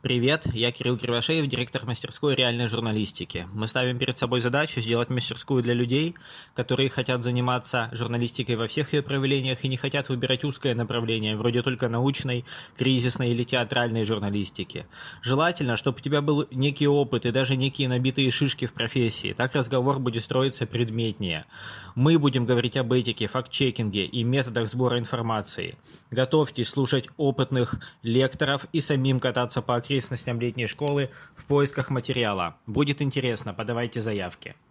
Привет, я Кирилл Кривошеев, директор мастерской реальной журналистики. Мы ставим перед собой задачу сделать мастерскую для людей, которые хотят заниматься журналистикой во всех ее проявлениях и не хотят выбирать узкое направление, вроде только научной, кризисной или театральной журналистики. Желательно, чтобы у тебя был некий опыт и даже некие набитые шишки в профессии. Так разговор будет строиться предметнее. Мы будем говорить об этике, факт-чекинге и методах сбора информации. Готовьтесь слушать опытных лекторов и самим кататься по окрестностям летней школы в поисках материала. Будет интересно, подавайте заявки.